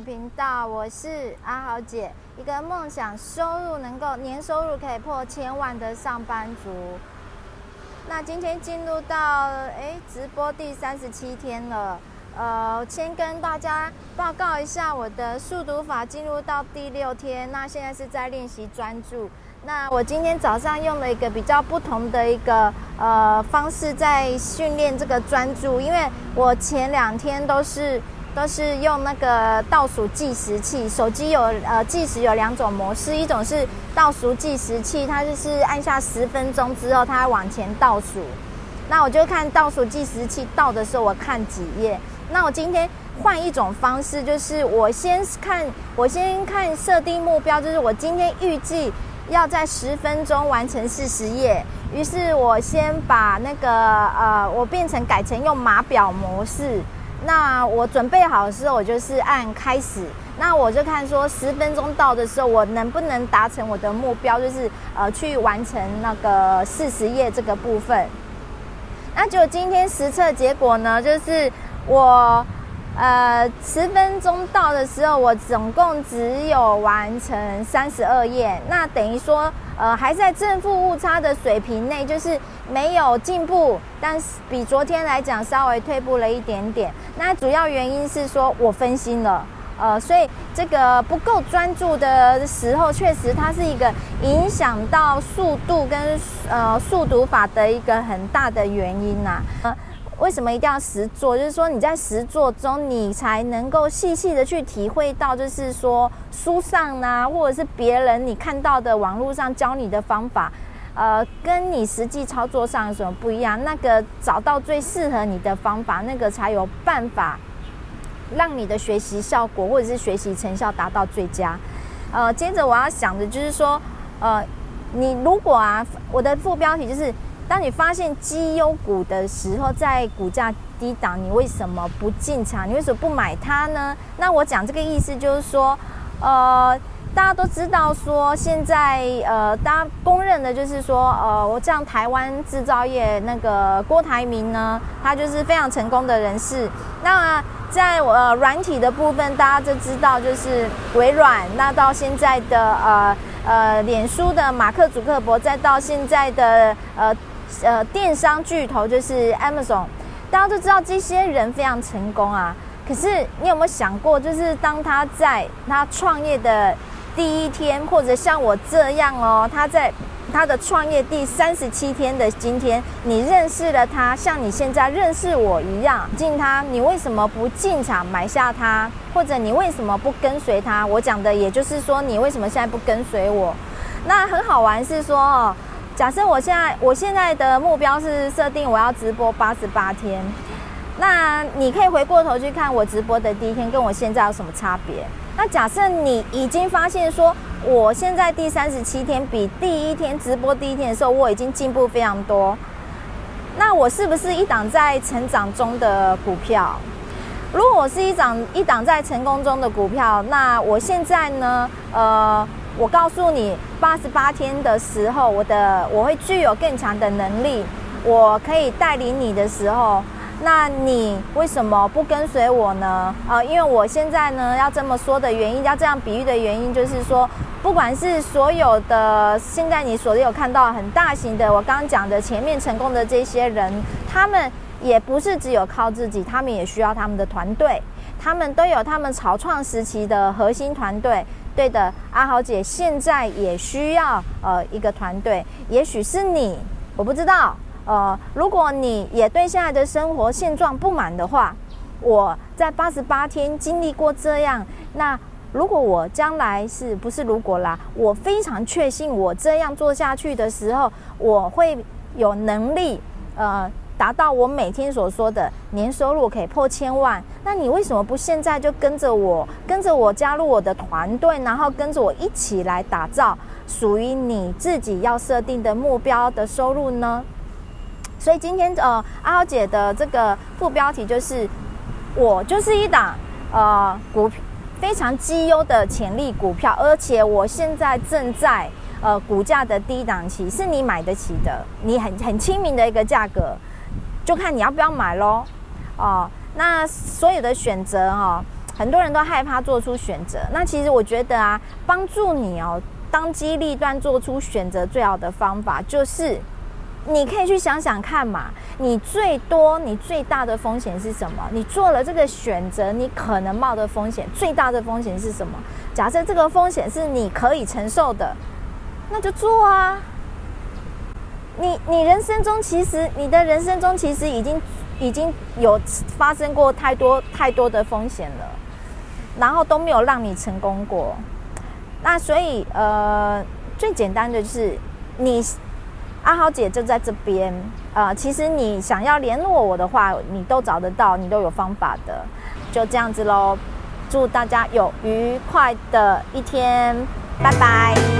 频道，我是阿豪姐，一个梦想收入能够年收入可以破千万的上班族。那今天进入到诶直播第三十七天了，呃，先跟大家报告一下我的速读法进入到第六天，那现在是在练习专注。那我今天早上用了一个比较不同的一个呃方式在训练这个专注，因为我前两天都是都是用那个倒数计时器，手机有呃计时有两种模式，一种是倒数计时器，它就是按下十分钟之后，它往前倒数。那我就看倒数计时器倒的时候，我看几页。那我今天换一种方式，就是我先看我先看设定目标，就是我今天预计。要在十分钟完成四十页，于是我先把那个呃，我变成改成用码表模式。那我准备好的时候，我就是按开始。那我就看说十分钟到的时候，我能不能达成我的目标，就是呃去完成那个四十页这个部分。那就今天实测结果呢，就是我。呃，十分钟到的时候，我总共只有完成三十二页，那等于说，呃，还在正负误差的水平内，就是没有进步，但是比昨天来讲稍微退步了一点点。那主要原因是说我分心了，呃，所以这个不够专注的时候，确实它是一个影响到速度跟呃速读法的一个很大的原因呐、为什么一定要实做？就是说你在实做中，你才能够细细的去体会到，就是说书上啊，或者是别人你看到的网络上教你的方法，呃，跟你实际操作上有什么不一样？那个找到最适合你的方法，那个才有办法让你的学习效果或者是学习成效达到最佳。呃，接着我要想的就是说，呃，你如果啊，我的副标题就是。当你发现绩优股的时候，在股价低档，你为什么不进场？你为什么不买它呢？那我讲这个意思就是说，呃，大家都知道说，现在呃，大家公认的就是说，呃，我像台湾制造业那个郭台铭呢，他就是非常成功的人士。那在我呃软体的部分，大家就知道就是微软。那到现在的呃呃脸书的马克·祖克伯，再到现在的呃。呃，电商巨头就是 Amazon，大家都知道这些人非常成功啊。可是你有没有想过，就是当他在他创业的第一天，或者像我这样哦，他在他的创业第三十七天的今天，你认识了他，像你现在认识我一样，进他，你为什么不进场买下他？或者你为什么不跟随他？我讲的也就是说，你为什么现在不跟随我？那很好玩是说哦。假设我现在我现在的目标是设定我要直播八十八天，那你可以回过头去看我直播的第一天跟我现在有什么差别？那假设你已经发现说我现在第三十七天比第一天直播第一天的时候我已经进步非常多，那我是不是一档在成长中的股票？如果我是一档一档在成功中的股票，那我现在呢？呃。我告诉你，八十八天的时候，我的我会具有更强的能力，我可以带领你的时候，那你为什么不跟随我呢？呃，因为我现在呢要这么说的原因，要这样比喻的原因，就是说，不管是所有的现在你所有看到很大型的，我刚刚讲的前面成功的这些人，他们也不是只有靠自己，他们也需要他们的团队，他们都有他们草创时期的核心团队。对的，阿豪姐现在也需要呃一个团队，也许是你，我不知道。呃，如果你也对现在的生活现状不满的话，我在八十八天经历过这样，那如果我将来是不是如果啦，我非常确信我这样做下去的时候，我会有能力呃。达到我每天所说的年收入可以破千万，那你为什么不现在就跟着我，跟着我加入我的团队，然后跟着我一起来打造属于你自己要设定的目标的收入呢？所以今天呃，阿豪姐的这个副标题就是，我就是一档呃股非常绩优的潜力股票，而且我现在正在呃股价的低档期，是你买得起的，你很很亲民的一个价格。就看你要不要买喽，哦，那所有的选择哈，很多人都害怕做出选择。那其实我觉得啊，帮助你哦，当机立断做出选择最好的方法就是。你可以去想想看嘛，你最多、你最大的风险是什么？你做了这个选择，你可能冒的风险最大的风险是什么？假设这个风险是你可以承受的，那就做啊。你你人生中其实你的人生中其实已经已经有发生过太多太多的风险了，然后都没有让你成功过。那所以呃，最简单的就是你。阿豪姐就在这边，呃，其实你想要联络我的话，你都找得到，你都有方法的，就这样子喽。祝大家有愉快的一天，拜拜。